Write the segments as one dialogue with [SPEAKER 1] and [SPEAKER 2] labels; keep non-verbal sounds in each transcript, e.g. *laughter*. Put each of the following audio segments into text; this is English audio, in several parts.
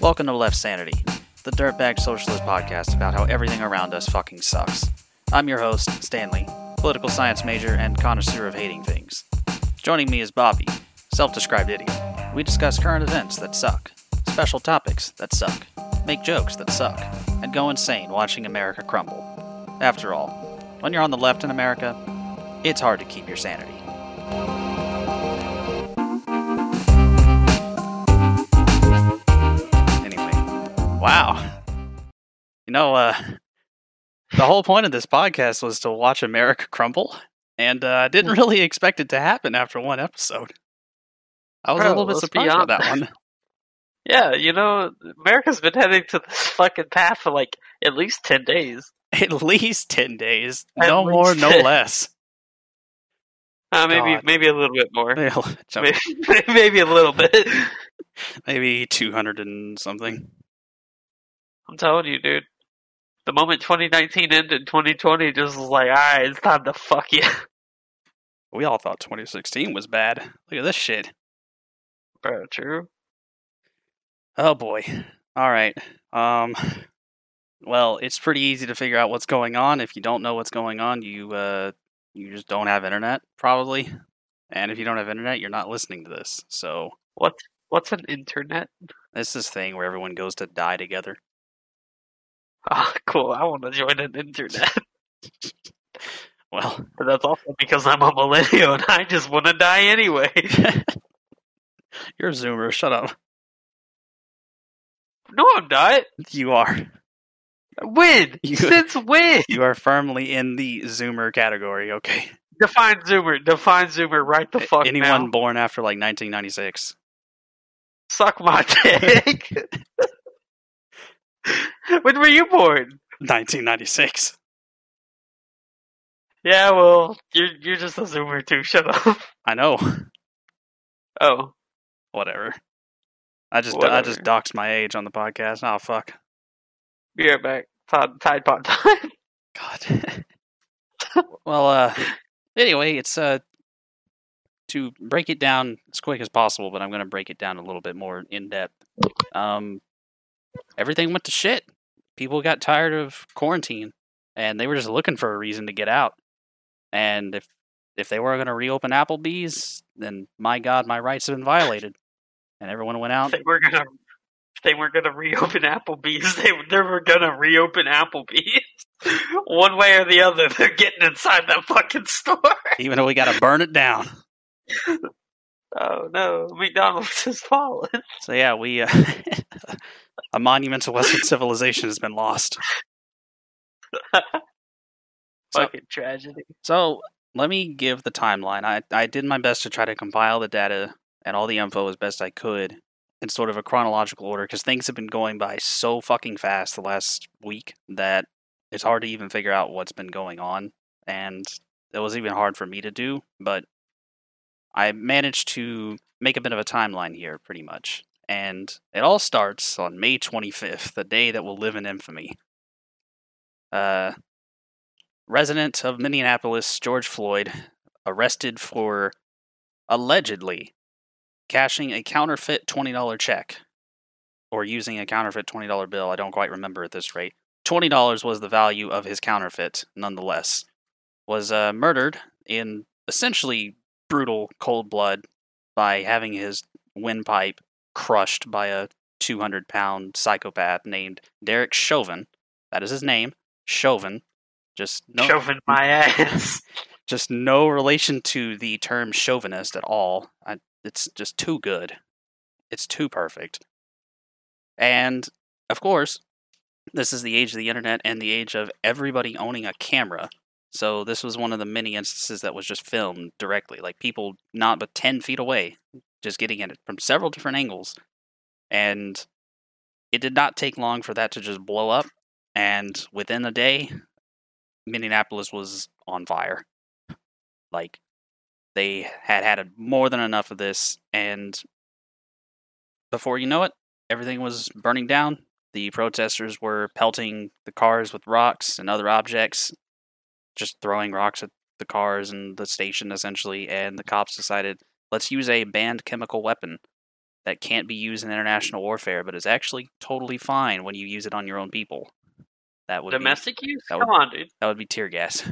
[SPEAKER 1] Welcome to Left Sanity, the Dirtbag Socialist podcast about how everything around us fucking sucks. I'm your host, Stanley, political science major and connoisseur of hating things. Joining me is Bobby, self described idiot. We discuss current events that suck, special topics that suck, make jokes that suck, and go insane watching America crumble. After all, when you're on the left in America, it's hard to keep your sanity. Wow. You know, uh, the whole point of this podcast was to watch America crumble, and uh, I didn't really expect it to happen after one episode. I was a little bit surprised by that one. *laughs*
[SPEAKER 2] Yeah, you know, America's been heading to this fucking path for like at least 10 days. *laughs*
[SPEAKER 1] At least 10 days.
[SPEAKER 2] At
[SPEAKER 1] no more,
[SPEAKER 2] least
[SPEAKER 1] no less.
[SPEAKER 2] Uh, maybe
[SPEAKER 1] God.
[SPEAKER 2] maybe a little bit more. *laughs* Maybe, maybe a little bit.
[SPEAKER 1] Maybe 200 and something.
[SPEAKER 2] I'm telling you, dude. The moment 2019 ended, 2020 just was like, alright, it's time to fuck you. *laughs*
[SPEAKER 1] We all thought 2016 was bad. Look at this shit.
[SPEAKER 2] Bro, true.
[SPEAKER 1] Oh boy. All right. Um well, it's pretty easy to figure out what's going on. If you don't know what's going on, you uh you just don't have internet probably. And if you don't have internet, you're not listening to this. So,
[SPEAKER 2] What? What's an internet?
[SPEAKER 1] it's this thing where everyone goes to die together. *laughs*
[SPEAKER 2] Ah, cool. I want to join an internet. *laughs*
[SPEAKER 1] Well,
[SPEAKER 2] that's also because I'm a millennial and I just want to die anyway. *laughs*
[SPEAKER 1] you're a zoomer. Shut up.
[SPEAKER 2] no, I'm not.
[SPEAKER 1] You are.
[SPEAKER 2] When?
[SPEAKER 1] You-
[SPEAKER 2] Since when?
[SPEAKER 1] You are firmly in the zoomer category, okay?
[SPEAKER 2] Define Zoomer. Define Zoomer right the fuck
[SPEAKER 1] Anyone
[SPEAKER 2] now.
[SPEAKER 1] born after like 1996.
[SPEAKER 2] Suck my dick. *laughs* when were you born?
[SPEAKER 1] 1996.
[SPEAKER 2] Yeah, well, you're you're just a Zoomer too. Shut up. *laughs*
[SPEAKER 1] I know.
[SPEAKER 2] Oh,
[SPEAKER 1] Whatever. I just I just doxed my age on the podcast. Oh fuck.
[SPEAKER 2] be right back. Tide, Tide Pod time. *laughs*
[SPEAKER 1] God. well, uh, anyway, it's uh to break it down as quick as possible, but I'm going to break it down a little bit more in depth. Um, everything went to shit. People got tired of quarantine, and they were just looking for a reason to get out. And if if they were going to reopen Applebee's, then my God, my rights have been violated. And everyone went out.
[SPEAKER 2] They were going to. They weren't gonna reopen Applebee's, they they were gonna reopen Applebee's. *laughs* One way or the other, they're getting inside that fucking store.
[SPEAKER 1] even though we got to burn it down. *laughs*
[SPEAKER 2] Oh no, McDonald's *laughs* has fallen.
[SPEAKER 1] So yeah, we uh, *laughs* a monument to Western civilization has been lost. *laughs* So-
[SPEAKER 2] Fucking tragedy.
[SPEAKER 1] So let me give the timeline. I I did my best to try to compile the data and all the info as best I could in sort of a chronological order because things have been going by so fucking fast the last week that it's hard to even figure out what's been going on, and it was even hard for me to do. But I managed to make a bit of a timeline here, pretty much. And it all starts on May 25th, the day that will live in infamy. Uh, resident of Minneapolis, George Floyd, arrested for allegedly cashing a counterfeit $20 check or using a counterfeit $20 bill. I don't quite remember at this rate. $20 was the value of his counterfeit, nonetheless. Was uh, murdered in essentially brutal cold blood by having his windpipe crushed by a 200 pound psychopath named Derek Chauvin. That is his name, Chauvin. Just no,
[SPEAKER 2] Shoving my ass. *laughs*
[SPEAKER 1] just no relation to the term chauvinist at all. I, it's just too good. It's too perfect. And of course, this is the age of the internet and the age of everybody owning a camera. So this was one of the many instances that was just filmed directly, like people not but ten feet away, just getting at it from several different angles. And it did not take long for that to just blow up. And within a day, Minneapolis was on fire. Like they had had more than enough of this, and before you know it, everything was burning down. The protesters were pelting the cars with rocks and other objects, just throwing rocks at the cars and the station essentially. And the cops decided, let's use a banned chemical weapon that can't be used in international warfare, but is actually totally fine when you use it on your own people. That would be,
[SPEAKER 2] Domestic use?
[SPEAKER 1] that
[SPEAKER 2] Come
[SPEAKER 1] would-
[SPEAKER 2] on, dude.
[SPEAKER 1] that would be tear gas.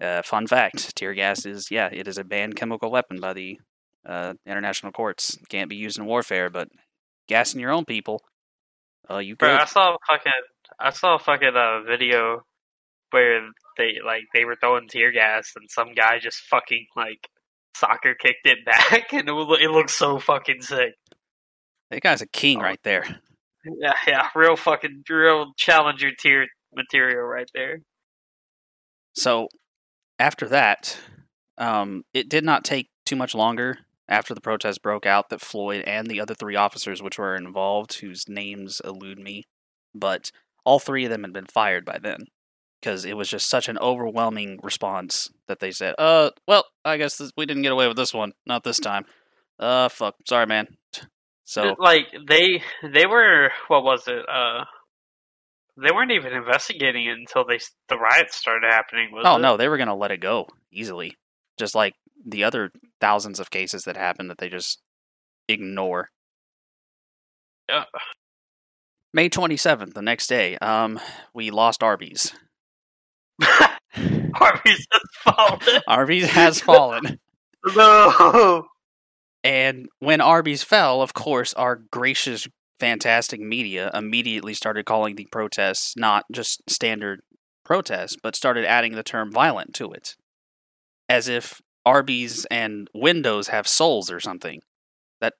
[SPEAKER 1] Uh, fun fact: tear gas is yeah, it is a banned chemical weapon by the uh, international courts. Can't be used in warfare, but gassing your own people, uh, you
[SPEAKER 2] Bro. I saw a fucking I saw a fucking uh, video where they like they were throwing tear gas and some guy just fucking like soccer kicked it *laughs* back and it was it looked so fucking sick.
[SPEAKER 1] That guy's a king
[SPEAKER 2] Oh.
[SPEAKER 1] right there.
[SPEAKER 2] Yeah, yeah, real fucking real challenger tier material right there.
[SPEAKER 1] So after that, um, it did not take too much longer after the protest broke out that Floyd and the other three officers which were involved, whose names elude me, but all three of them had been fired by then because it was just such an overwhelming response that they said, "Uh, well, I guess this, we didn't get away with this one, not this time. Uh, fuck, sorry, man." *laughs* So
[SPEAKER 2] like they they were what was it? Uh, they weren't even investigating it until they the riots started happening.
[SPEAKER 1] Oh
[SPEAKER 2] it?
[SPEAKER 1] no, they were gonna let it go easily, just like the other thousands of cases that happened that they just ignore.
[SPEAKER 2] Yeah.
[SPEAKER 1] May twenty seventh, the next day, um, we lost Arby's. *laughs*
[SPEAKER 2] Harvey's just fallen.
[SPEAKER 1] Arby's has fallen,
[SPEAKER 2] no.
[SPEAKER 1] and when Arby's fell, of course, our gracious, fantastic media immediately started calling the protests not just standard protests, but started adding the term violent to it, as if Arby's and Windows have souls or something. That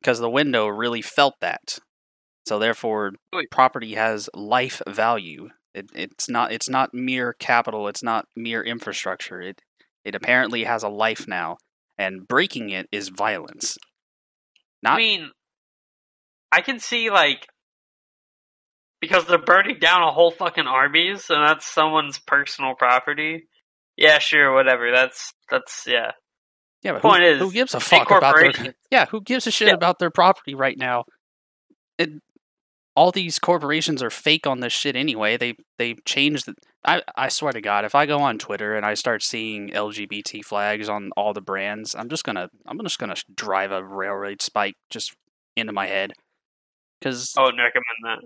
[SPEAKER 1] because the window really felt that, so therefore property has life value. It, it's not it's not mere capital. It's not mere infrastructure. It it apparently has a life now, and breaking it is violence. Not.
[SPEAKER 2] I mean, I can see like because they're burning down a whole fucking Arby's, and that's someone's personal property. Yeah, sure, whatever. That's that's yeah.
[SPEAKER 1] yeah. But
[SPEAKER 2] point
[SPEAKER 1] who,
[SPEAKER 2] is,
[SPEAKER 1] who gives a fuck about their yeah? Who gives a shit
[SPEAKER 2] Yeah.
[SPEAKER 1] about their property right now? It, all these corporations are fake on this shit anyway. They they changed. The, I I swear to God, if I go on Twitter and I start seeing LGBT flags on all the brands, I'm just gonna I'm just gonna drive a railroad spike just into my head because
[SPEAKER 2] I wouldn't recommend that.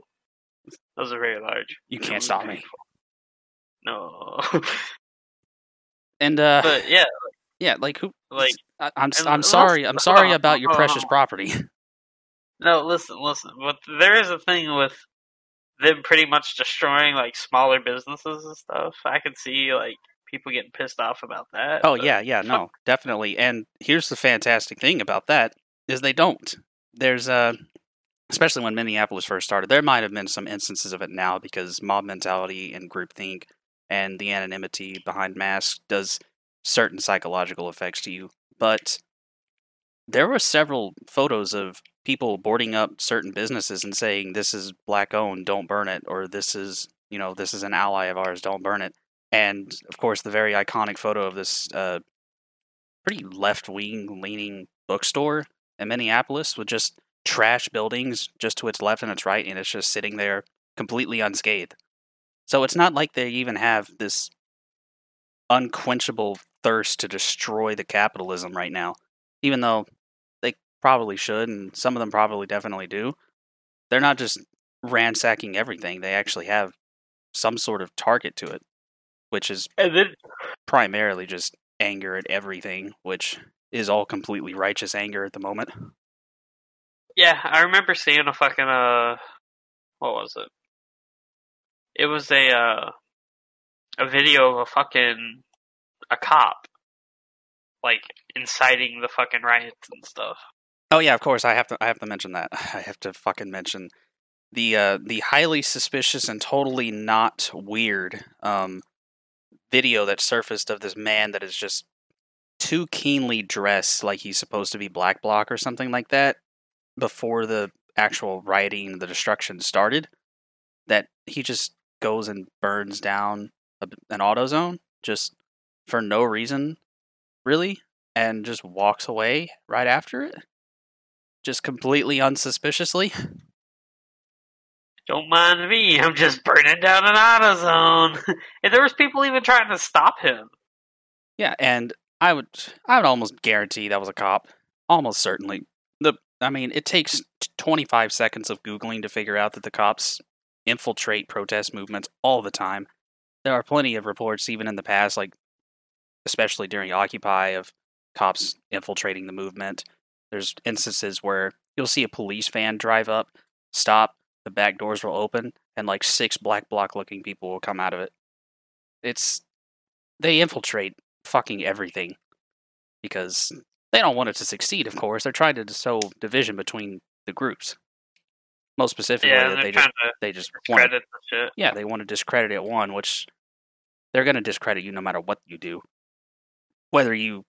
[SPEAKER 2] Those are very large.
[SPEAKER 1] you can't
[SPEAKER 2] would
[SPEAKER 1] stop me.
[SPEAKER 2] No,
[SPEAKER 1] And uh,
[SPEAKER 2] but yeah,
[SPEAKER 1] yeah, like who?
[SPEAKER 2] like
[SPEAKER 1] I, I'm I'm sorry. I'm *laughs* sorry about your precious *laughs* property. *laughs*
[SPEAKER 2] no. Listen, listen. But there is a thing with them pretty much destroying like smaller businesses and stuff. I can see like people getting pissed off about that.
[SPEAKER 1] Oh yeah, yeah, no, *laughs* definitely. And here's the fantastic thing about that is they don't. There's uh especially when Minneapolis first started, there might have been some instances of it now because mob mentality and groupthink and the anonymity behind masks does certain psychological effects to you. But there were several photos of people boarding up certain businesses and saying this is black owned, don't burn it, or this is you know, this is an ally of ours, don't burn it. And of course the very iconic photo of this uh pretty left wing leaning bookstore in Minneapolis with just trash buildings just to its left and its right, and it's just sitting there completely unscathed. So it's not like they even have this unquenchable thirst to destroy the capitalism right now, even though probably should, and some of them probably definitely do. They're not just ransacking everything, they actually have some sort of target to it, which is
[SPEAKER 2] And then
[SPEAKER 1] primarily just anger at everything, which is all completely righteous anger at the moment.
[SPEAKER 2] Yeah, I remember seeing a fucking uh, what was it? It was a uh, a video of a fucking a cop, like inciting the fucking riots and stuff.
[SPEAKER 1] Oh yeah, of course I have to I have to mention that. *sighs* I have to fucking mention the uh the highly suspicious and totally not weird um video that surfaced of this man that is just too keenly dressed like he's supposed to be black bloc or something like that before the actual rioting the destruction started that he just goes and burns down a, an AutoZone just for no reason really and just walks away right after it just completely unsuspiciously
[SPEAKER 2] Don't mind me, I'm just burning down an AutoZone. *laughs* and there was people even trying to stop him.
[SPEAKER 1] Yeah, and I would I would almost guarantee that was a cop. Almost certainly. The I mean, it takes 25 seconds of Googling to figure out that the cops infiltrate protest movements all the time. There are plenty of reports, even in the past, like especially during Occupy, of cops infiltrating the movement. There's instances where you'll see a police van drive up, stop, the back doors will open, and like six black bloc looking people will come out of it. It's. They infiltrate fucking everything because they don't want it to succeed, of course. They're trying to sow division between the groups. Most specifically,
[SPEAKER 2] Yeah,
[SPEAKER 1] uh,
[SPEAKER 2] they're trying
[SPEAKER 1] just they just want to
[SPEAKER 2] the
[SPEAKER 1] yeah, they want to discredit it one, which they're going to discredit you no matter what you do. Whether you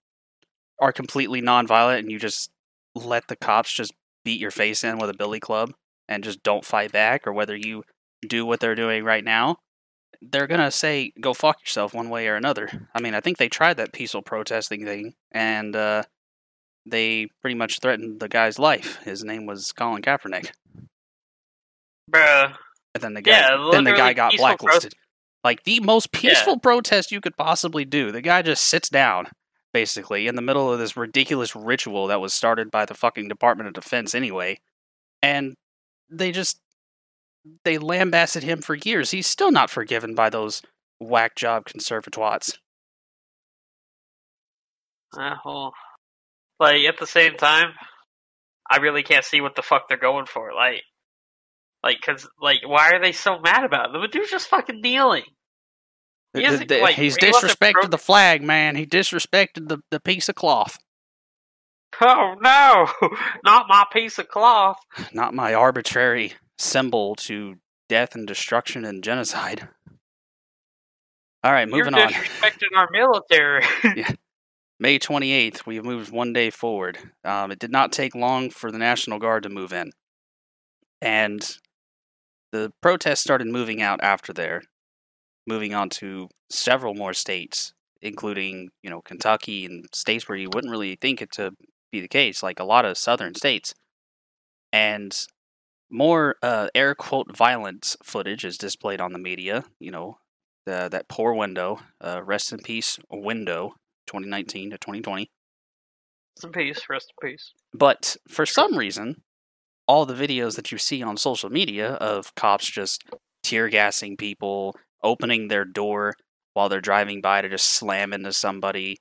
[SPEAKER 1] are completely nonviolent and you just let the cops just beat your face in with a billy club and just don't fight back, or whether you do what they're doing right now, they're going to say, go fuck yourself one way or another. I mean, I think they tried that peaceful protesting thing and uh, they pretty much threatened the guy's life. His name was Colin Kaepernick.
[SPEAKER 2] Bruh.
[SPEAKER 1] And then the guy,
[SPEAKER 2] Yeah,
[SPEAKER 1] then the guy got blacklisted. like the most
[SPEAKER 2] Yeah.
[SPEAKER 1] peaceful protest you could possibly do. The guy just sits down, basically, in the middle of this ridiculous ritual that was started by the fucking Department of Defense anyway, and they just they lambasted him for years. He's still not forgiven by those whack job conservatoires.
[SPEAKER 2] Uh, well, like at the same time, I really can't see what the fuck they're going for. Like, like, cause like, why are they so mad about it? The dude's just fucking kneeling. He
[SPEAKER 1] Th-
[SPEAKER 2] isn't, like,
[SPEAKER 1] He's
[SPEAKER 2] he
[SPEAKER 1] disrespected
[SPEAKER 2] pro-
[SPEAKER 1] the flag, man. He disrespected the, the piece of cloth.
[SPEAKER 2] Oh no, *laughs* not my piece of cloth.
[SPEAKER 1] not my arbitrary symbol to death and destruction and genocide. All right, moving
[SPEAKER 2] You're
[SPEAKER 1] on.
[SPEAKER 2] disrespecting our military. *laughs* yeah.
[SPEAKER 1] May 28th, we moved one day forward. Um, it did not take long for the National Guard to move in. And the protests started moving out after there, moving on to several more states, including, you know, Kentucky and states where you wouldn't really think it to be the case, like a lot of southern states. And more uh, air quote violence footage is displayed on the media. You know, the, that poor window, uh, rest in peace window, 2019 to 2020.
[SPEAKER 2] Rest in peace. Rest in peace.
[SPEAKER 1] But for some reason, all the videos that you see on social media of cops just tear gassing people, opening their door while they're driving by to just slam into somebody,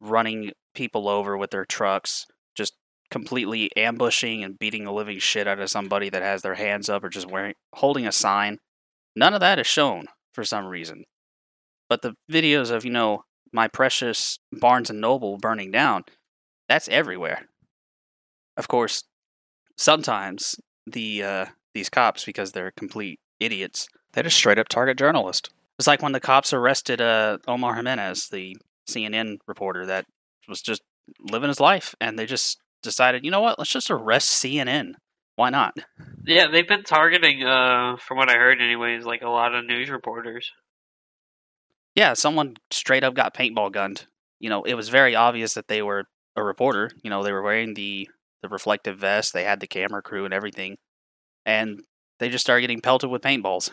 [SPEAKER 1] running people over with their trucks, just completely ambushing and beating the living shit out of somebody that has their hands up or just wearing holding a sign. None of that is shown for some reason. But the videos of, you know, my precious Barnes and Noble burning down, that's everywhere. Of course, sometimes the uh, these cops, because they're complete idiots, they just straight up target journalists. It's like when the cops arrested uh, Omar Jimenez, the CNN reporter that was just living his life, and they just decided, you know what, let's just arrest CNN. Why not?
[SPEAKER 2] Yeah, they've been targeting, uh, from what I heard, anyways, like a lot of news reporters.
[SPEAKER 1] Yeah, someone straight up got paintball gunned. You know, it was very obvious that they were a reporter. You know, they were wearing the the reflective vest, they had the camera crew and everything, and they just started getting pelted with paintballs.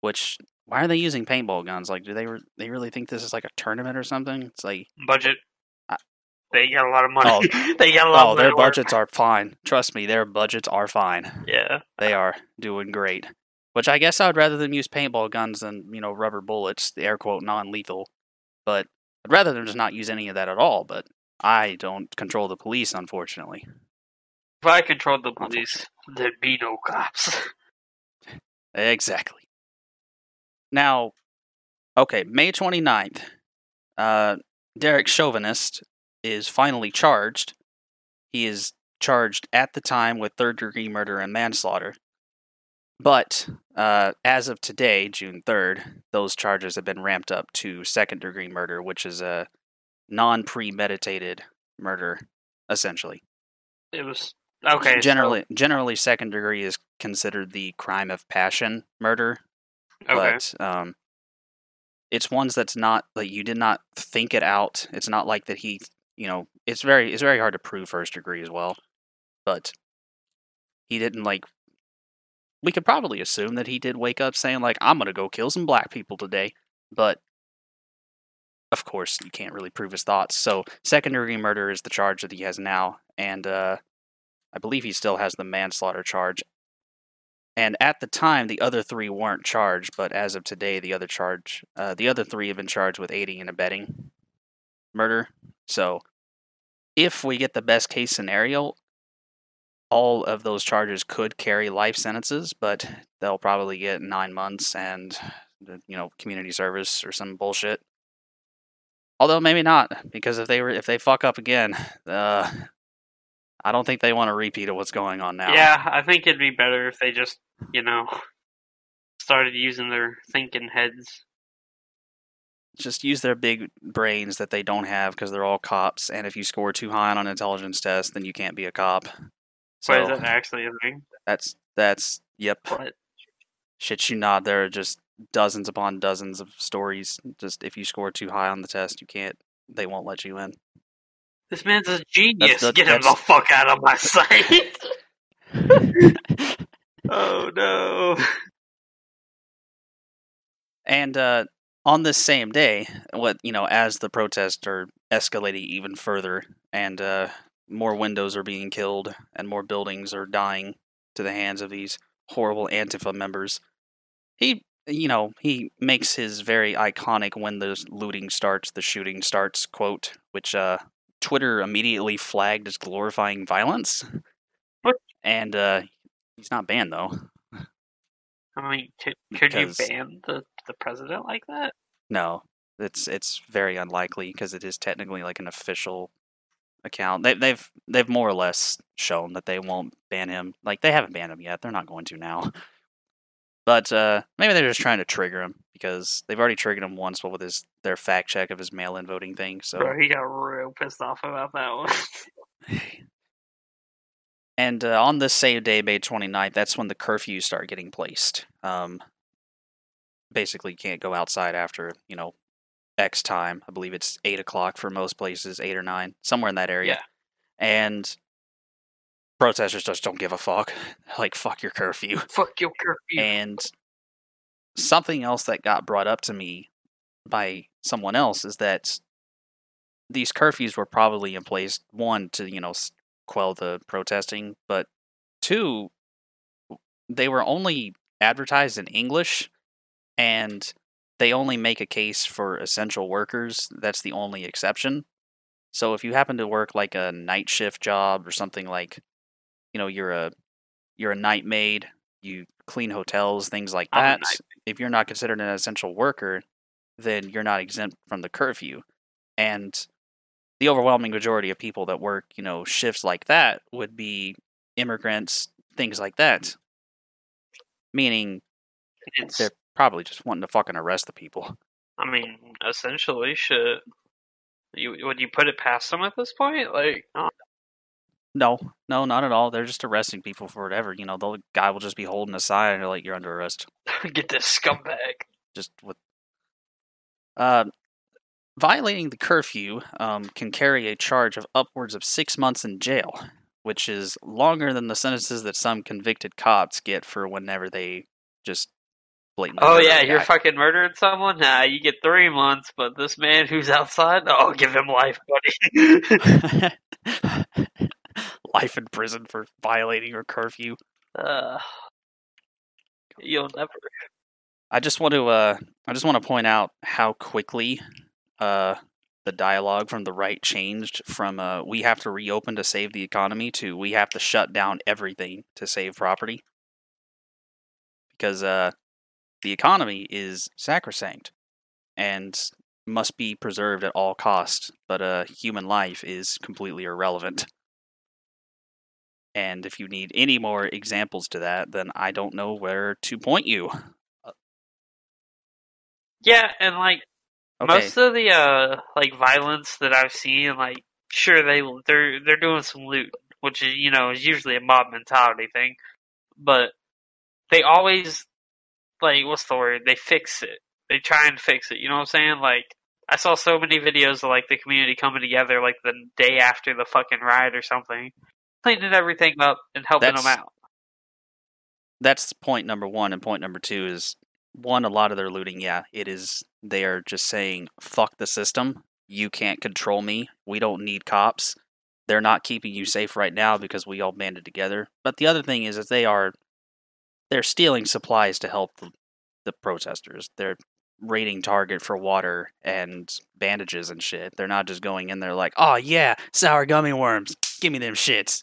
[SPEAKER 1] Which why are they using paintball guns? Like, do they re- they really think this is like a tournament or something? It's like,
[SPEAKER 2] Budget.
[SPEAKER 1] I-
[SPEAKER 2] They got a lot of money. Oh. *laughs* they got a lot
[SPEAKER 1] oh,
[SPEAKER 2] of
[SPEAKER 1] their
[SPEAKER 2] money. to work.
[SPEAKER 1] budgets are fine. Trust me, their budgets are fine.
[SPEAKER 2] Yeah.
[SPEAKER 1] They are doing great. Which I guess I would rather them use paintball guns than you know rubber bullets, the air quote non-lethal. But I'd rather them just not use any of that at all. But I don't control the police, unfortunately.
[SPEAKER 2] If I controlled the police, there'd be no cops. *laughs*
[SPEAKER 1] Exactly. Now, okay, May 29th, uh, Derek Chauvinist is finally charged. He is charged at the time with third degree murder and manslaughter. But uh, as of today, June 3rd, those charges have been ramped up to second degree murder, which is a non premeditated murder, essentially.
[SPEAKER 2] It was okay. so-
[SPEAKER 1] generally, generally, second degree is considered the crime of passion murder,
[SPEAKER 2] okay.
[SPEAKER 1] but um, it's ones that's not like you did not think it out. It's not like that he, you know, it's very it's very hard to prove first degree as well, but he didn't like. We could probably assume that he did wake up saying like I'm gonna go kill some black people today, but of course you can't really prove his thoughts. So second degree murder is the charge that he has now, and uh, I believe he still has the manslaughter charge. And at the time, the other three weren't charged, but as of today, the other charge, uh, the other three have been charged with aiding and abetting murder. So, if we get the best case scenario, all of those charges could carry life sentences, but they'll probably get nine months and you know community service or some bullshit. Although maybe not, because if they were if they fuck up again, uh, I don't think they want a repeat of what's going on now.
[SPEAKER 2] Yeah, I think it'd be better if they just, you know, started using their thinking heads.
[SPEAKER 1] Just use their big brains that they don't have because they're all cops, and if you score too high on an intelligence test, then you can't be a cop. So
[SPEAKER 2] Wait, is that actually a thing?
[SPEAKER 1] that's that's yep.
[SPEAKER 2] What?
[SPEAKER 1] Shit you not, there are just dozens upon dozens of stories. Just if you score too high on the test, you can't. They won't let you in.
[SPEAKER 2] This man's a genius. Get him the fuck out of my *laughs* sight. *laughs* *laughs* oh no.
[SPEAKER 1] And uh, on this same day, what you know, as the protests are escalating even further, and uh, more windows are being killed, and more buildings are dying to the hands of these horrible Antifa members, he, you know, he makes his very iconic "when the looting starts, the shooting starts" quote, which uh, Twitter immediately flagged as glorifying violence.
[SPEAKER 2] What?
[SPEAKER 1] And uh, he's not banned though.
[SPEAKER 2] I mean, could, could you ban the, the president like that?
[SPEAKER 1] No, it's it's very unlikely because it is technically like an official account. They, they've they've more or less shown that they won't ban him. Like they haven't banned him yet. They're not going to now. But uh, maybe they're just trying to trigger him because they've already triggered him once with his their fact check of his mail-in voting thing. So
[SPEAKER 2] Bro, he got real pissed off about that one. *laughs*
[SPEAKER 1] And uh, on this same day, May 29th, that's when the curfews start getting placed. Um, basically, you can't go outside after, you know, X time. I believe it's 8 o'clock for most places, 8 or 9, somewhere in that area.
[SPEAKER 2] Yeah.
[SPEAKER 1] And protesters just don't give a fuck. *laughs* Like, fuck your curfew.
[SPEAKER 2] Fuck your curfew.
[SPEAKER 1] And something else that got brought up to me by someone else is that these curfews were probably in place one to you know quell the protesting, but two they were only advertised in English and they only make a case for essential workers. That's the only exception. So if you happen to work like a night shift job or something like you know you're a you're a night maid, you clean hotels, things like that. If you're not considered an essential worker, then you're not exempt from the curfew. And the overwhelming majority of people that work, you know, shifts like that would be immigrants, things like that. Meaning
[SPEAKER 2] It's,
[SPEAKER 1] they're probably just wanting to fucking arrest the people.
[SPEAKER 2] I mean, essentially, shit. You would you put it past them at this point? Like, oh,
[SPEAKER 1] No, no, not at all. They're just arresting people for whatever. You know, the guy will just be holding a sign and they're like, "You're under arrest." *laughs*
[SPEAKER 2] get this scumbag.
[SPEAKER 1] just with uh, violating the curfew um, can carry a charge of upwards of six months in jail, which is longer than the sentences that some convicted cops get for whenever they just blatantly.
[SPEAKER 2] Oh yeah, you're fucking murdering someone. Nah, you get three months, but this man who's outside, *laughs* oh, give him life, buddy. *laughs*
[SPEAKER 1] life in prison for violating your curfew.
[SPEAKER 2] uh, you'll never.
[SPEAKER 1] I just want to uh I just want to point out how quickly uh the dialogue from the right changed from uh we have to reopen to save the economy to we have to shut down everything to save property. Because uh the economy is sacrosanct and must be preserved at all costs, but uh human life is completely irrelevant. And if you need any more examples to that, then I don't know where to point you.
[SPEAKER 2] Yeah, and like
[SPEAKER 1] Okay.
[SPEAKER 2] most of the uh like violence that I've seen, like sure they they're they're doing some loot, which is you know is usually a mob mentality thing, but they always like what's the word? They fix it. They try and fix it. You know what I'm saying? Like I saw so many videos of like the community coming together like the day after the fucking riot or something, cleaning everything up and helping
[SPEAKER 1] That's-
[SPEAKER 2] them out.
[SPEAKER 1] that's point number one and point number two is one a lot of their looting yeah it is they are just saying fuck the system you can't control me we don't need cops they're not keeping you safe right now because we all banded together. But the other thing is that they are they're stealing supplies to help the, the protesters. They're raiding Target for water and bandages and shit. They're not just going in there like, oh yeah, sour gummy worms, give me them shits.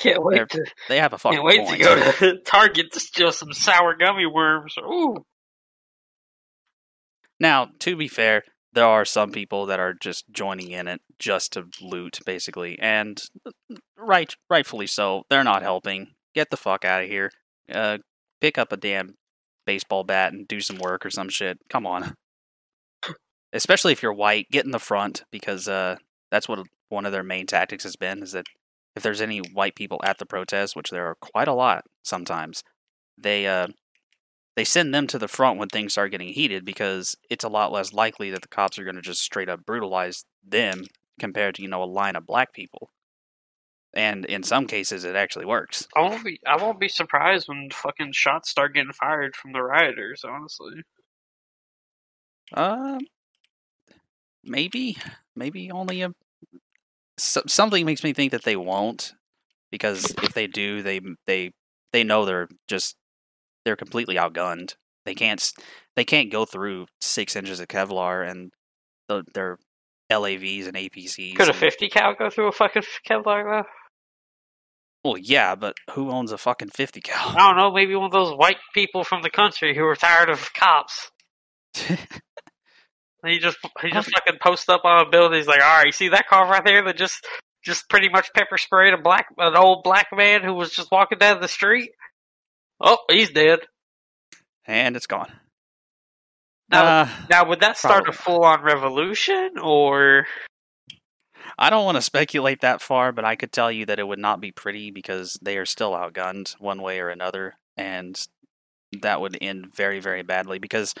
[SPEAKER 2] Can't wait to
[SPEAKER 1] They have a fucking
[SPEAKER 2] can't wait
[SPEAKER 1] point.
[SPEAKER 2] to go to *laughs* Target to steal some sour gummy worms. Ooh,
[SPEAKER 1] Now, to be fair, there are some people that are just joining in it just to loot, basically, and right, rightfully so. They're not helping. Get the fuck out of here. Uh, pick up a damn baseball bat and do some work or some shit. Come on. Especially if you're white, get in the front because uh, that's what one of their main tactics has been. Is that if there's any white people at the protest, which there are quite a lot sometimes, they uh, they send them to the front when things start getting heated because it's a lot less likely that the cops are going to just straight up brutalize them compared to you know a line of black people. And in some cases, it actually works.
[SPEAKER 2] I won't be I won't be surprised when fucking shots start getting fired from the rioters. Honestly,
[SPEAKER 1] Uh, maybe, maybe only a so, something makes me think that they won't, because if they do, they they they know they're just they're completely outgunned. They can't they can't go through six inches of Kevlar and the, their LAVs and APCs.
[SPEAKER 2] could a fifty cal go through a fucking Kevlar though?
[SPEAKER 1] Well, yeah, but who owns a fucking fifty cal?
[SPEAKER 2] I don't know. Maybe one of those white people from the country who are tired of cops. *laughs* He just he just fucking posts up on a building. He's like, all right, you see that car right there that just just pretty much pepper sprayed a black an old black man who was just walking down the street. Oh, he's dead.
[SPEAKER 1] and it's gone.
[SPEAKER 2] Now,
[SPEAKER 1] Uh,
[SPEAKER 2] now would that start
[SPEAKER 1] probably.
[SPEAKER 2] a full on revolution or?
[SPEAKER 1] I don't want to speculate that far, but I could tell you that it would not be pretty because they are still outgunned one way or another, and that would end very, very badly because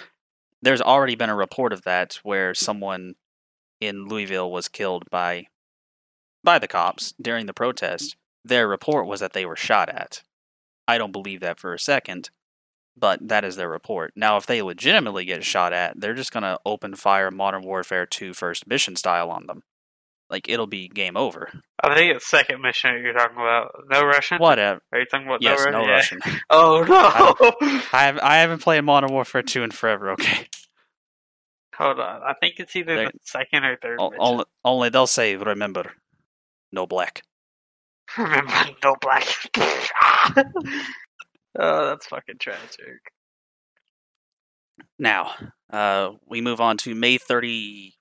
[SPEAKER 1] there's already been a report of that where someone in Louisville was killed by by the cops during the protest. Their report was that they were shot at. I don't believe that for a second, but that is their report. Now, if they legitimately get shot at, they're just going to open fire Modern Warfare 2 first mission style on them. Like, it'll be game over.
[SPEAKER 2] I think it's second mission you're talking about. No Russian.
[SPEAKER 1] Whatever.
[SPEAKER 2] Are you talking about
[SPEAKER 1] Yes,
[SPEAKER 2] no,
[SPEAKER 1] no
[SPEAKER 2] Russian? Yeah. *laughs* Oh no! *laughs*
[SPEAKER 1] I have I haven't played Modern Warfare 2 in forever, okay?
[SPEAKER 2] Hold on. I think it's either
[SPEAKER 1] They-
[SPEAKER 2] the second or third.
[SPEAKER 1] O- only, only they'll say, remember, no black. *laughs*
[SPEAKER 2] Remember, no black. oh, that's fucking tragic.
[SPEAKER 1] Now, uh, we move on to May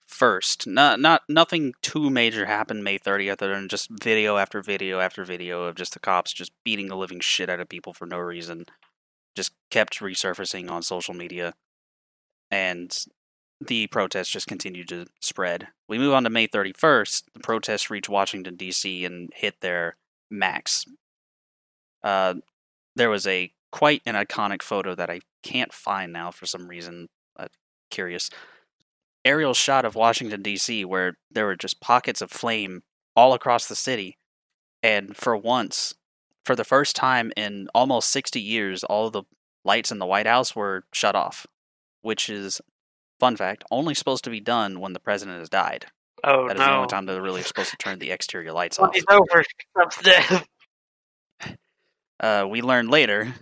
[SPEAKER 1] 31st. Not, not Nothing too major happened May 30th other than just video after video after video of just the cops just beating the living shit out of people for no reason. Just kept resurfacing on social media. And the protests just continued to spread. We move on to May 31st. The protests reach Washington, D.C. and hit their max. Uh, there was a quite an iconic photo that I can't find now for some reason. Uh, curious. Aerial shot of Washington, D.C., where there were just pockets of flame all across the city. And for once, for the first time in almost 60 years, all the lights in the White House were shut off, which is, fun fact, only supposed to be done when the president has died.
[SPEAKER 2] Oh
[SPEAKER 1] That is the
[SPEAKER 2] no!
[SPEAKER 1] only time they're really supposed to turn the exterior lights off.
[SPEAKER 2] he's over.
[SPEAKER 1] Uh, we learned later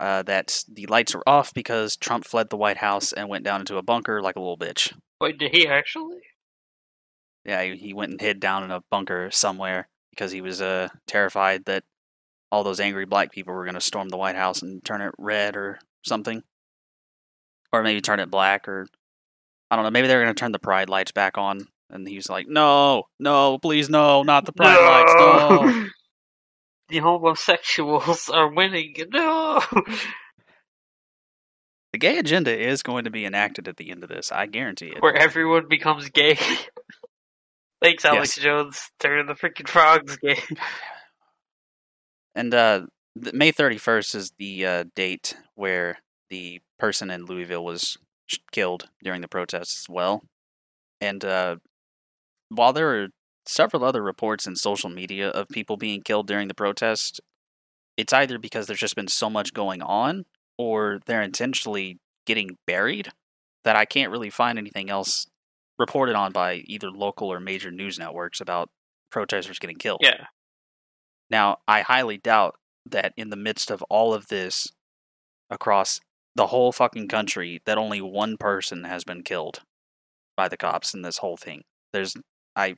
[SPEAKER 1] uh, that the lights were off because Trump fled the White House and went down into a bunker like a little bitch.
[SPEAKER 2] Wait, did he actually?
[SPEAKER 1] Yeah, he he went and hid down in a bunker somewhere because he was uh, terrified that all those angry black people were going to storm the White House and turn it red or something. Or maybe turn it black or I don't know, maybe they were going to turn the pride lights back on and he was like, "No, no, please no, not the pride lights. No." *laughs*
[SPEAKER 2] The homosexuals are winning. No. *laughs*
[SPEAKER 1] The gay agenda is going to be enacted at the end of this. I guarantee it.
[SPEAKER 2] Where everyone becomes gay. *laughs* Thanks, Alex
[SPEAKER 1] Yes.
[SPEAKER 2] Jones. Turning the freaking frogs gay. *laughs*
[SPEAKER 1] And uh, May 31st is the uh, date where the person in Louisville was killed during the protests as well. And uh, while there are several other reports in social media of people being killed during the protest, it's either because there's just been so much going on or they're intentionally getting buried that I can't really find anything else reported on by either local or major news networks about protesters getting killed.
[SPEAKER 2] Yeah.
[SPEAKER 1] Now, I highly doubt that in the midst of all of this across the whole fucking country that only one person has been killed by the cops in this whole thing. There's I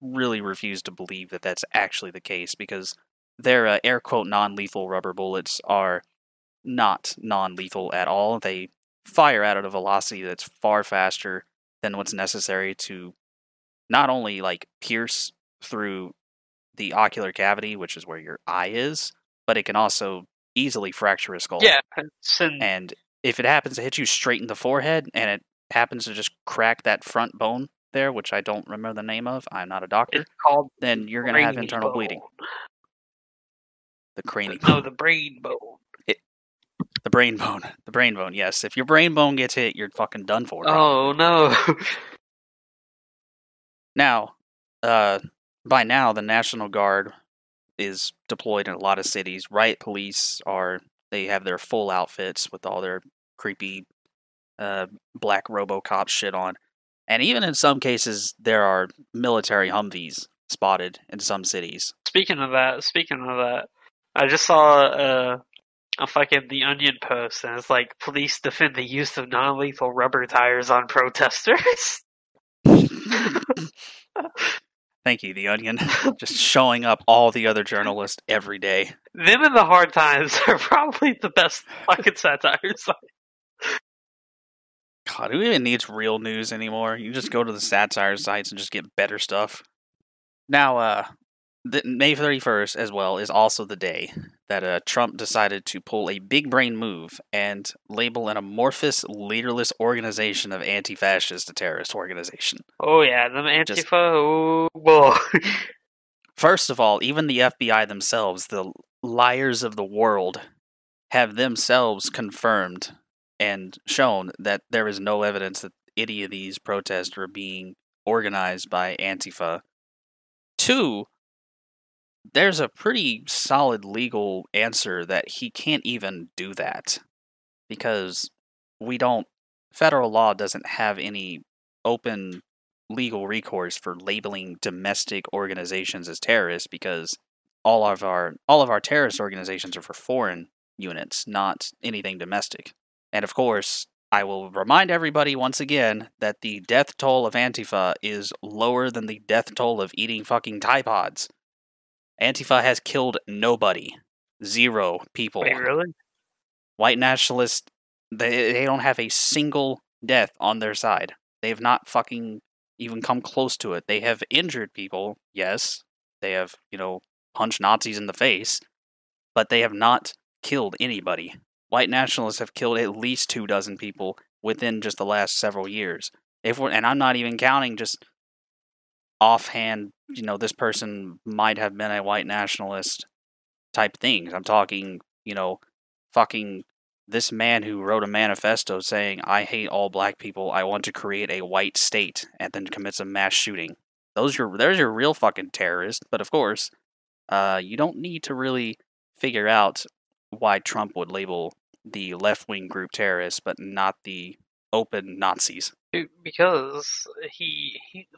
[SPEAKER 1] really refuse to believe that that's actually the case because their uh, air quote non-lethal rubber bullets are not non-lethal at all. They fire out at a velocity that's far faster than what's necessary to not only like pierce through the ocular cavity, which is where your eye is, but it can also easily fracture a skull.
[SPEAKER 2] Yeah. It's
[SPEAKER 1] And if it happens to hit you straight in the forehead and it happens to just crack that front bone there, which I don't remember the name of, I'm not a doctor,
[SPEAKER 2] it's called
[SPEAKER 1] then you're going to have internal
[SPEAKER 2] bone.
[SPEAKER 1] bleeding. The cranium.
[SPEAKER 2] No, the brain bone.
[SPEAKER 1] The brain bone. The brain bone, yes. If your brain bone gets hit, you're fucking done for. bro.
[SPEAKER 2] Oh no. *laughs*
[SPEAKER 1] Now, uh, by now, the National Guard is deployed in a lot of cities. Riot police are they have their full outfits with all their creepy uh, black RoboCop shit on, and even in some cases, there are military Humvees spotted in some cities.
[SPEAKER 2] speaking of that, speaking of that, I just saw uh, a fucking The Onion post, and it's like police defend the use of non-lethal rubber tires on protesters. *laughs*
[SPEAKER 1] Thank you, The Onion, *laughs* just showing up all the other journalists every day.
[SPEAKER 2] Them in the hard times are *laughs* probably the best fucking satires.
[SPEAKER 1] God, who even needs real news anymore? You just go to the satire sites and just get better stuff. Now, uh, the, May 31st as well is also the day that uh, Trump decided to pull a big brain move and label an amorphous, leaderless organization of anti fascist a terrorist organization.
[SPEAKER 2] Oh yeah, them Antifa.
[SPEAKER 1] Just-
[SPEAKER 2] Oh boy.
[SPEAKER 1] First of all, even the FBI themselves, the liars of the world, have themselves confirmed and shown that there is no evidence that any of these protests are being organized by Antifa. Two, there's a pretty solid legal answer that he can't even do that because we don't, federal law doesn't have any open legal recourse for labeling domestic organizations as terrorists because all of our all of our terrorist organizations are for foreign units, not anything domestic. And of course, I will remind everybody once again that the death toll of Antifa is lower than the death toll of eating fucking Tide Pods. Antifa has killed nobody. Zero people.
[SPEAKER 2] Wait, really?
[SPEAKER 1] White nationalists, they, they don't have a single death on their side. They have not fucking even come close to it. They have injured people, yes. They have, you know, punched Nazis in the face, but they have not killed anybody. White nationalists have killed at least two dozen people within just the last several years. If we're, and I'm not even counting just offhand, you know, this person might have been a white nationalist type things. I'm talking, you know, fucking this man who wrote a manifesto saying, I hate all black people, I want to create a white state, and then commits a mass shooting. Those are there's your real fucking terrorist. But of course, uh, you don't need to really figure out why Trump would label the left wing group terrorists, but not the open Nazis.
[SPEAKER 2] Be- Because he, he,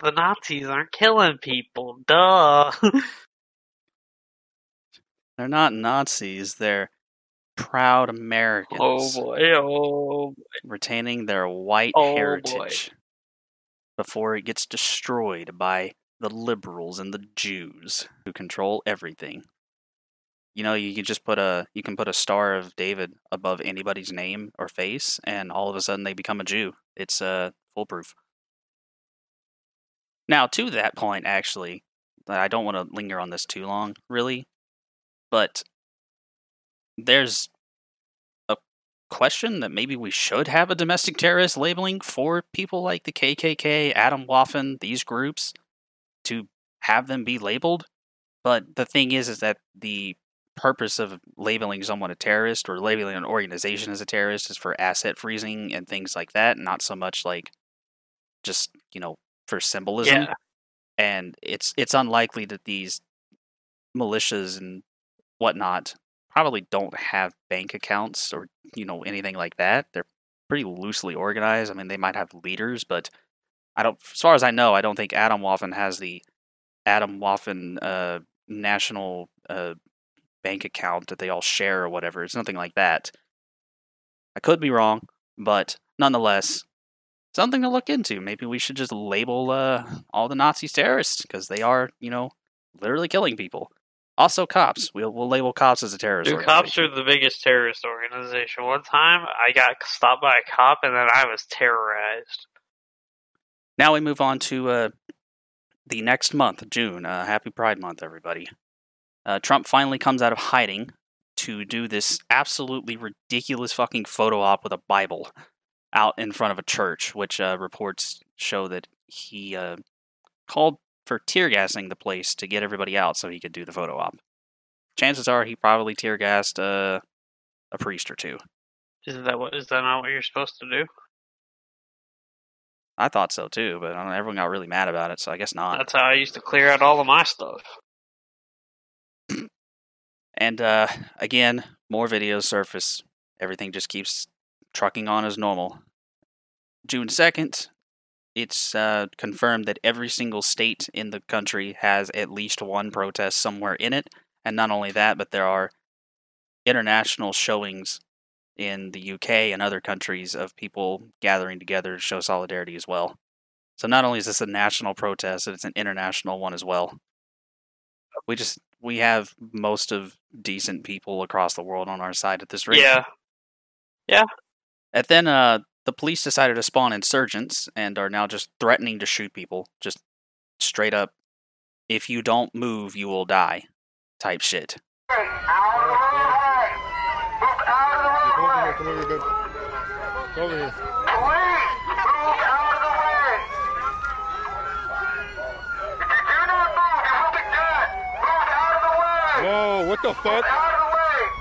[SPEAKER 2] the Nazis aren't killing people. Duh. *laughs*
[SPEAKER 1] They're not Nazis, they're proud Americans
[SPEAKER 2] oh boy. Oh.
[SPEAKER 1] retaining their white
[SPEAKER 2] Oh, boy.
[SPEAKER 1] heritage before it gets destroyed by the liberals and the Jews who control everything. You know, you can just put a you can put a star of David above anybody's name or face, and all of a sudden they become a Jew. It's uh, foolproof. Now, to that point, actually, I don't want to linger on this too long, really, but there's a question that maybe we should have a domestic terrorist labeling for people like the KKK, Atomwaffen, these groups, to have them be labeled. But the thing is, is that the purpose of labeling someone a terrorist or labeling an organization as a terrorist is for asset freezing and things like that, not so much like just you know for symbolism
[SPEAKER 2] Yeah.
[SPEAKER 1] and it's it's unlikely that these militias and whatnot probably don't have bank accounts or you know anything like that. They're pretty loosely organized. I mean, they might have leaders, but I don't. As far as I know, I don't think Atomwaffen has the Atomwaffen uh, national uh, bank account that they all share or whatever. It's nothing like that. I could be wrong, but nonetheless, something to look into. Maybe we should just label uh, all the Nazis terrorists because they are, you know, literally killing people. Also, cops. We'll we'll label cops as a terrorist.
[SPEAKER 2] Dude, cops are the biggest terrorist organization. One time, I got stopped by a cop, and then I was terrorized.
[SPEAKER 1] Now we move on to uh, the next month, June. Uh, happy Pride Month, everybody. Uh, Trump finally comes out of hiding to do this absolutely ridiculous fucking photo op with a Bible out in front of a church, which uh, reports show that he uh, called for tear gassing the place to get everybody out so he could do the photo op. Chances are he probably tear gassed uh, a priest or two.
[SPEAKER 2] Isn't that what? Is that not what you're supposed to do?
[SPEAKER 1] I thought so too, but don't everyone got really mad about it, so I guess not.
[SPEAKER 2] That's how I used to clear out all of my stuff.
[SPEAKER 1] And uh, again, more videos surface. Everything just keeps trucking on as normal. June 2nd, it's uh, confirmed that every single state in the country has at least one protest somewhere in it. And not only that, but there are international showings in the UK and other countries of people gathering together to show solidarity as well. So not only is this a national protest, it's an international one as well. We just we have most of decent people across the world on our side at this rate.
[SPEAKER 2] Yeah, Yeah.
[SPEAKER 1] And then uh, the police decided to spawn insurgents and are now just threatening to shoot people. Just straight up, if you don't move, you will die type shit.
[SPEAKER 3] Come over here, babe. Come over here. Whoa, what the way!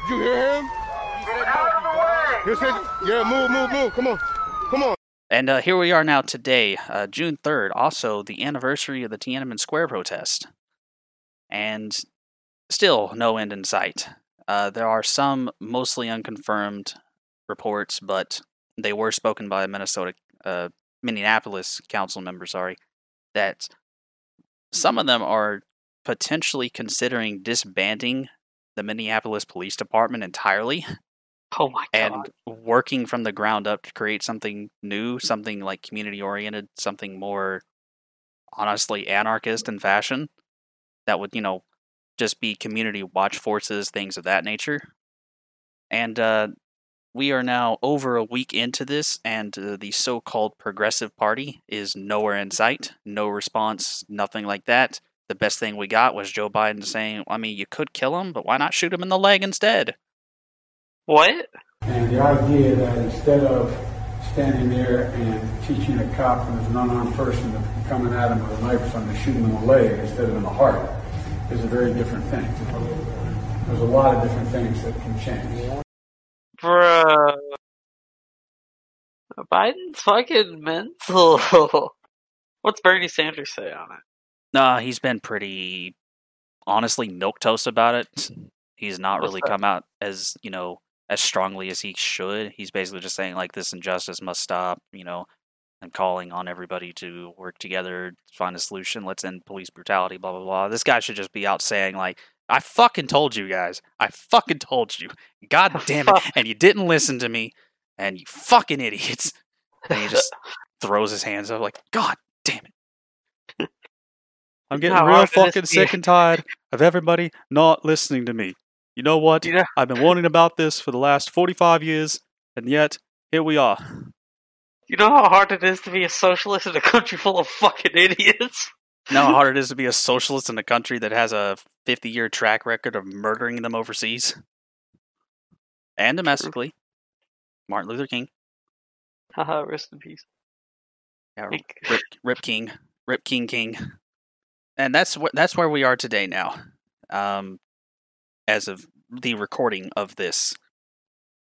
[SPEAKER 3] Did you hear him? Get out of the way! He said, yeah, move, move, move. Come on. Come on.
[SPEAKER 1] And uh, here we are now today, uh, June 3rd, also the anniversary of the Tiananmen Square protest. And still no end in sight. Uh, there are some mostly unconfirmed reports, but they were spoken by a Minnesota, uh, Minneapolis council member, sorry, that some of them are potentially considering disbanding the Minneapolis Police Department entirely
[SPEAKER 2] Oh my God.
[SPEAKER 1] and working from the ground up to create something new, something like community oriented, something more honestly anarchist in fashion that would, you know, just be community watch forces, things of that nature. And uh, we are now over a week into this, and uh, the so called Progressive Party is nowhere in sight. No response, nothing like that. The best thing we got was Joe Biden saying, I mean, you could kill him, but why not shoot him in the leg instead?
[SPEAKER 2] What?
[SPEAKER 4] And the idea that instead of standing there and teaching a cop who's an unarmed person to coming at him with a knife or something to shoot him in the leg instead of in the heart is a very different thing. There's a lot of different things that can change.
[SPEAKER 2] Bruh. Biden's fucking mental. *laughs* What's Bernie Sanders say on it?
[SPEAKER 1] Nah, he's been pretty honestly milk toast about it. He's not really come out as, you know, as strongly as he should. He's basically just saying like this injustice must stop, you know, and calling on everybody to work together, find a solution, let's end police brutality, blah blah blah. This guy should just be out saying like I fucking told you guys. I fucking told you. God damn it. *laughs* And you didn't listen to me. And you fucking idiots. And he just *laughs* throws his hands up like, God damn it. I'm getting
[SPEAKER 2] How
[SPEAKER 1] real
[SPEAKER 2] hard it is
[SPEAKER 1] fucking sick and tired of everybody not listening to me. You know what?
[SPEAKER 2] You know,
[SPEAKER 1] I've been warning about this for the last 45 years, and yet, here we are.
[SPEAKER 2] you know how hard it is to be a socialist in a country full of fucking idiots?
[SPEAKER 1] You Know how hard it is to be a *laughs* socialist in a country that has a 50 year track record of murdering them overseas and domestically. Martin Luther King.
[SPEAKER 2] Haha, rest in peace.
[SPEAKER 1] Yeah, Rip, Rip King, Rip King King, and that's wh- that's where we are today now, um, as of the recording of this,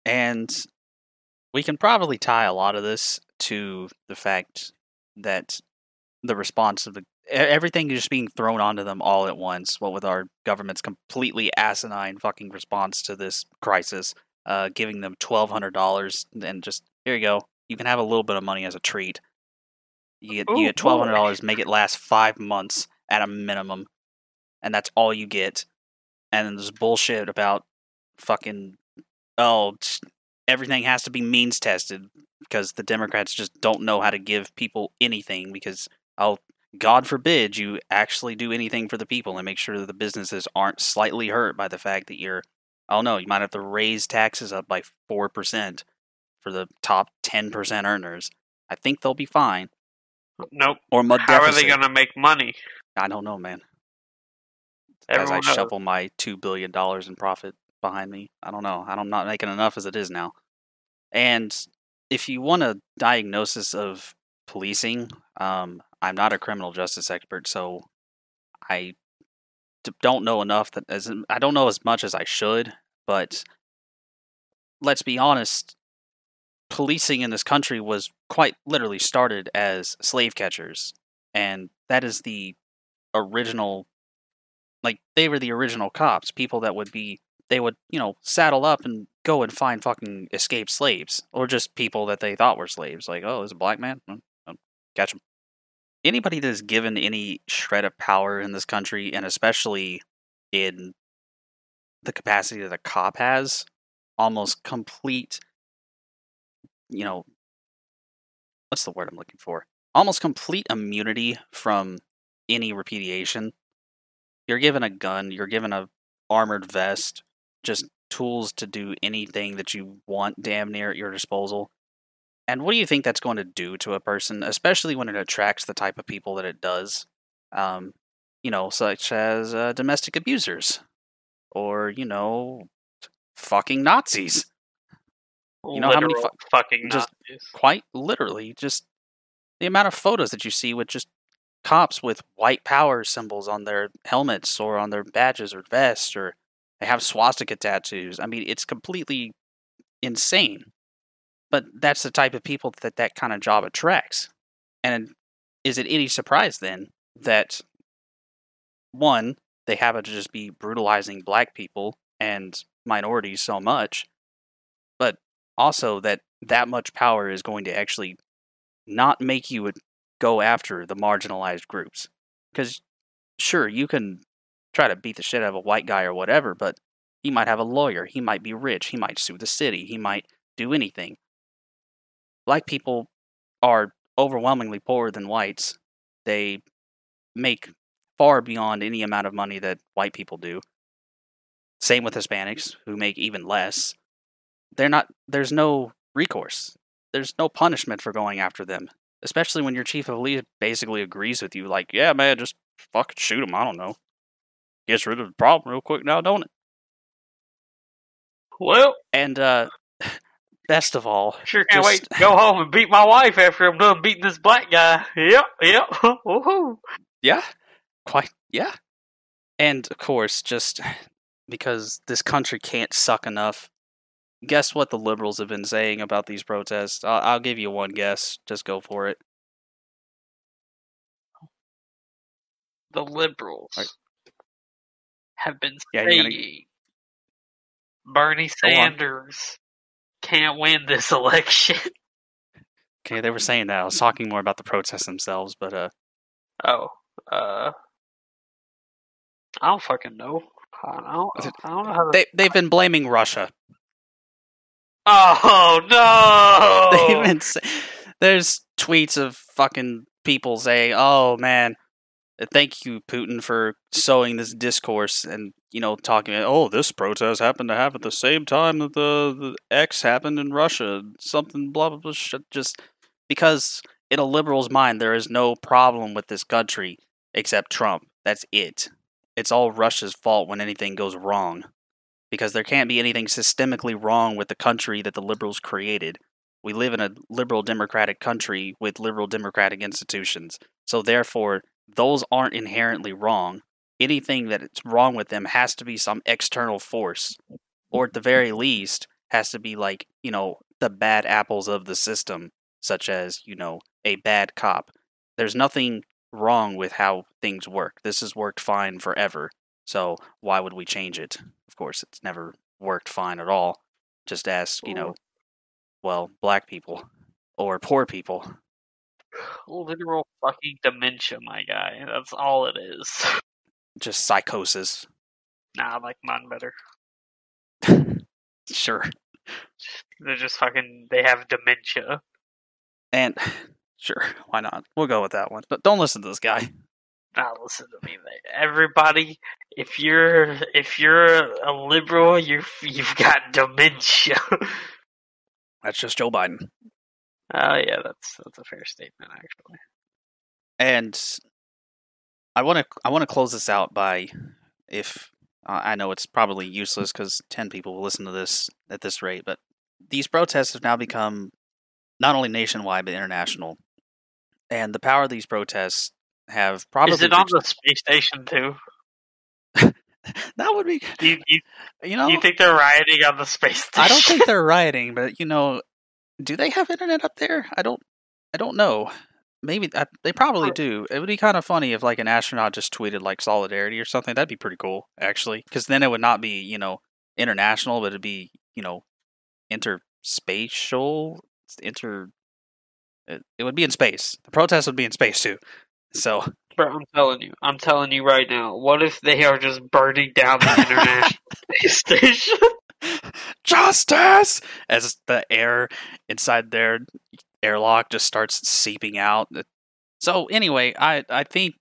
[SPEAKER 1] and we can probably tie a lot of this to the fact that the response of the everything is just being thrown onto them all at once. What with our government's completely asinine fucking response to this crisis, uh, giving them twelve hundred dollars and just here you go, you can have a little bit of money as a treat. You get you get twelve hundred dollars, make it last five months, at a minimum, and that's all you get. And then there's bullshit about fucking oh everything has to be means tested because the Democrats just don't know how to give people anything because oh God forbid you actually do anything for the people and make sure that the businesses aren't slightly hurt by the fact that you're oh no you might have to raise taxes up by four percent for the top ten percent earners. I think they'll be fine.
[SPEAKER 2] Nope.
[SPEAKER 1] Or mud
[SPEAKER 2] How are they gonna make money?
[SPEAKER 1] I don't know, man. As I
[SPEAKER 2] Everyone knows.
[SPEAKER 1] shovel my two billion dollars in profit behind me, I don't know. I'm not making enough as it is now. And if you want a diagnosis of policing, um, I'm not a criminal justice expert, so I d- don't know enough that as I don't know as much as I should. But let's be honest, policing in this country was quite literally started as slave catchers, and that is the original like they were the original cops people that would be they would you know saddle up and go and find fucking escaped slaves or just people that they thought were slaves like oh there's a black man? Hmm, oh, catch him anybody that is given any shred of power in this country and especially in the capacity that a cop has almost complete you know what's the word i'm looking for? Almost complete immunity from any repudiation. You're given a gun, you're given a armored vest, just tools to do anything that you want damn near at your disposal. And what do you think that's going to do to a person, especially when it attracts the type of people that it does? Um, you know, such as uh, domestic abusers or, you know, fucking Nazis. You know how many fu-
[SPEAKER 2] fucking
[SPEAKER 1] just-
[SPEAKER 2] Nazis.
[SPEAKER 1] quite literally just the amount of photos that you see with just cops with white power symbols on their helmets or on their badges or vests or they have swastika tattoos. I mean, it's completely insane. But that's the type of people that that kind of job attracts. And is it any surprise then that one, they happen to just be brutalizing black people and minorities so much, but also that that much power is going to actually not make you go after the marginalized groups. Because, sure, you can try to beat the shit out of a white guy or whatever, but he might have a lawyer, he might be rich, he might sue the city, he might do anything. Black people are overwhelmingly poorer than whites. They make far beyond any amount of money that white people do. Same with Hispanics, who make even less. They're not. There's no recourse. There's no punishment for going after them, especially when your chief of police basically agrees with you. Like, yeah, man, just fucking shoot him. I don't know. Gets rid of the problem real quick now, don't it?
[SPEAKER 2] Well,
[SPEAKER 1] And uh, *sighs* best of all,
[SPEAKER 2] sure can't wait to go home and beat my wife after I'm done beating this black guy. Yep, yep. *laughs* Woohoo.
[SPEAKER 1] Yeah, quite. Yeah, and of course, just *sighs* because this country can't suck enough. Guess what the liberals have been saying about these protests? I'll, I'll give you one guess. Just go for it.
[SPEAKER 2] The liberals
[SPEAKER 1] Right.
[SPEAKER 2] have been
[SPEAKER 1] Yeah,
[SPEAKER 2] saying
[SPEAKER 1] gonna-
[SPEAKER 2] Bernie Sanders can't win this *laughs* election.
[SPEAKER 1] Okay, they were saying that. I was talking more about the protests themselves, but uh,
[SPEAKER 2] Oh, uh, I don't fucking know. I don't, I don't know how to.
[SPEAKER 1] they they've been blaming Russia.
[SPEAKER 2] Oh no! *laughs*
[SPEAKER 1] They've been there's tweets of fucking people saying, "Oh man, thank you Putin for sowing this discourse and you know talking about oh this protest happened to happen at the same time that the, the X happened in Russia something blah blah blah shit." just because in a liberal's mind there is no problem with this country except Trump that's it it's all Russia's fault when anything goes wrong because there can't be anything systemically wrong with the country that the liberals created we live in a liberal democratic country with liberal democratic institutions. So therefore, those aren't inherently wrong. Anything that is wrong with them has to be some external force, or at the very least, has to be like, you know, the bad apples of the system, such as, you know, a bad cop. There's nothing wrong with how things work. This has worked fine forever. So why would we change it? Of course, it's never worked fine at all. Just ask, you mm. know, well, black people or poor people.
[SPEAKER 2] Literal fucking dementia, my guy. That's all it is. *laughs*
[SPEAKER 1] Just psychosis.
[SPEAKER 2] Nah, I like mine better. *laughs*
[SPEAKER 1] Sure.
[SPEAKER 2] They're just fucking. They have dementia.
[SPEAKER 1] And *sighs* sure, why not? We'll go with that one. But don't listen to this guy.
[SPEAKER 2] Now listen to me, mate. Everybody, if you're if you're a liberal, you you've got dementia. *laughs*
[SPEAKER 1] That's just Joe Biden.
[SPEAKER 2] Oh yeah, that's that's a fair statement actually.
[SPEAKER 1] And I want to I want to close this out by if uh, I know it's probably useless because ten people will listen to this at this rate, but these protests have now become not only nationwide but international, and the power of these protests have probably
[SPEAKER 2] Is it on the space station too? *laughs*
[SPEAKER 1] that would be
[SPEAKER 2] you, you,
[SPEAKER 1] you know
[SPEAKER 2] you think they're rioting on the space station? *laughs*
[SPEAKER 1] I don't think they're rioting, but you know, do they have internet up there? I don't. I don't know. Maybe I, they probably do. It would be kind of funny if like an astronaut just tweeted like solidarity or something. That'd be pretty cool, actually, because then it would not be you know international, but it'd be you know interspatial, inter. It, it would be in space. The protest would be in space too. So
[SPEAKER 2] Bro, I'm telling you, I'm telling you right now. What if they are just burning down the international *laughs* space station? *laughs*
[SPEAKER 1] justice as the air inside their airlock just starts seeping out. So anyway, I I think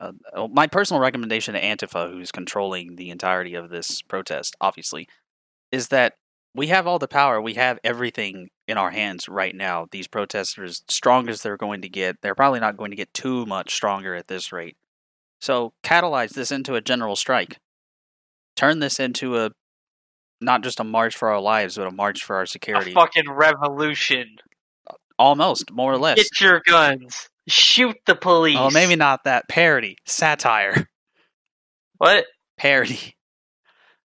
[SPEAKER 1] uh, uh, my personal recommendation to Antifa, who's controlling the entirety of this protest, obviously, is that we have all the power. We have everything in our hands right now. These protesters, strong as they're going to get, they're probably not going to get too much stronger at this rate. So catalyze this into a general strike. Turn this into a not just a march for our lives, but a march for our security.
[SPEAKER 2] A fucking revolution.
[SPEAKER 1] Almost, more or less.
[SPEAKER 2] Get your guns. Shoot the police.
[SPEAKER 1] Oh, maybe not that. Parody, satire,
[SPEAKER 2] What?
[SPEAKER 1] parody.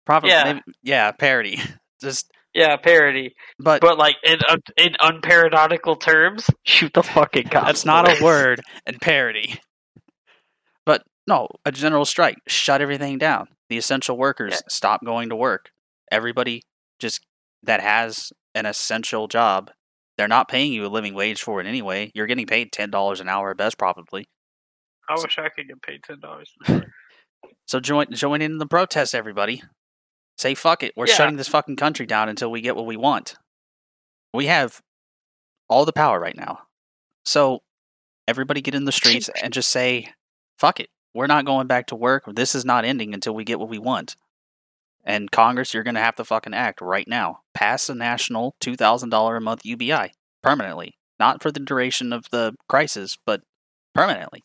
[SPEAKER 1] Probably,
[SPEAKER 2] Yeah.
[SPEAKER 1] maybe, yeah, parody. *laughs* Just,
[SPEAKER 2] Yeah, parody.
[SPEAKER 1] but,
[SPEAKER 2] But like in un- in unparadoxical terms, *laughs* shoot the fucking cops.
[SPEAKER 1] that's not a word. And parody. But no, a general strike. Shut everything down. The essential workers
[SPEAKER 2] Yeah.
[SPEAKER 1] stop going to work. Everybody just that has an essential job. They're not paying you a living wage for it anyway. You're getting paid ten dollars an hour at best, probably.
[SPEAKER 2] I wish I could get paid ten dollars. *laughs*
[SPEAKER 1] So join join in the protest, everybody. Say fuck it. We're
[SPEAKER 2] Yeah.
[SPEAKER 1] shutting this fucking country down until we get what we want. We have all the power right now. So everybody get in the streets and just say, fuck it. We're not going back to work. This is not ending until we get what we want. And Congress, you're going to have to fucking act right now. Pass a national $2,000 a month UBI permanently. Not for the duration of the crisis, but permanently.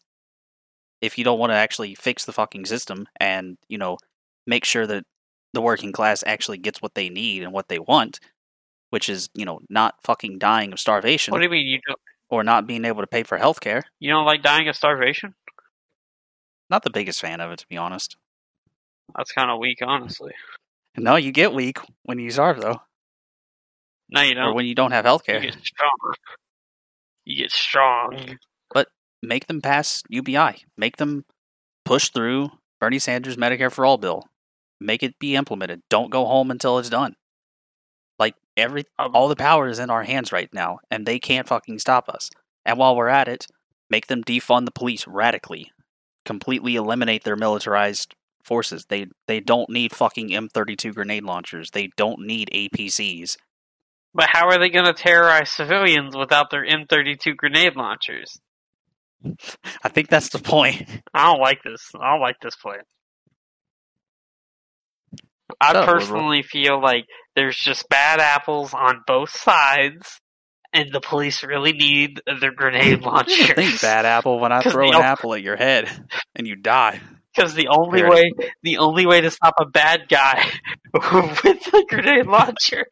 [SPEAKER 1] If you don't want to actually fix the fucking system and, you know, make sure that the working class actually gets what they need and what they want, which is, you know, not fucking dying of starvation
[SPEAKER 2] What do you mean you don't
[SPEAKER 1] or not being able to pay for health care.
[SPEAKER 2] you don't like dying of starvation?
[SPEAKER 1] Not the biggest fan of it, to be honest.
[SPEAKER 2] That's kind of weak, honestly.
[SPEAKER 1] No, you get weak when you starve, though,
[SPEAKER 2] No, you
[SPEAKER 1] or
[SPEAKER 2] don't.
[SPEAKER 1] when you don't have health care.
[SPEAKER 2] You get strong. You get strong.
[SPEAKER 1] But make them pass UBI. Make them push through Bernie Sanders' Medicare for All bill. Make it be implemented. Don't go home until it's done. Like every
[SPEAKER 2] Um,
[SPEAKER 1] all the power is in our hands right now, and they can't fucking stop us. And while we're at it, make them defund the police radically, completely eliminate their militarized forces. They they don't need fucking M32 grenade launchers. They don't need APCs.
[SPEAKER 2] But how are they going to terrorize civilians without their M32 grenade launchers? *laughs*
[SPEAKER 1] I think that's the point.
[SPEAKER 2] I don't like this. I don't like this plan. I
[SPEAKER 1] Shut up, liberal.
[SPEAKER 2] personally feel like there's just bad apples on both sides, and the police really need their grenade *laughs*
[SPEAKER 1] I think bad apple when I *laughs* throw an
[SPEAKER 2] o-
[SPEAKER 1] apple at your head and you die.
[SPEAKER 2] Because the only
[SPEAKER 1] Parody.
[SPEAKER 2] way, the only way to stop a bad guy *laughs* with a grenade launcher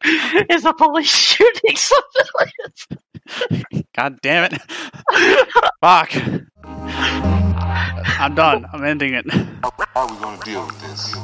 [SPEAKER 2] is a police shooting civilians.
[SPEAKER 1] God damn it. Fuck. I'm done. I'm ending it.
[SPEAKER 3] How are we gonna deal with this?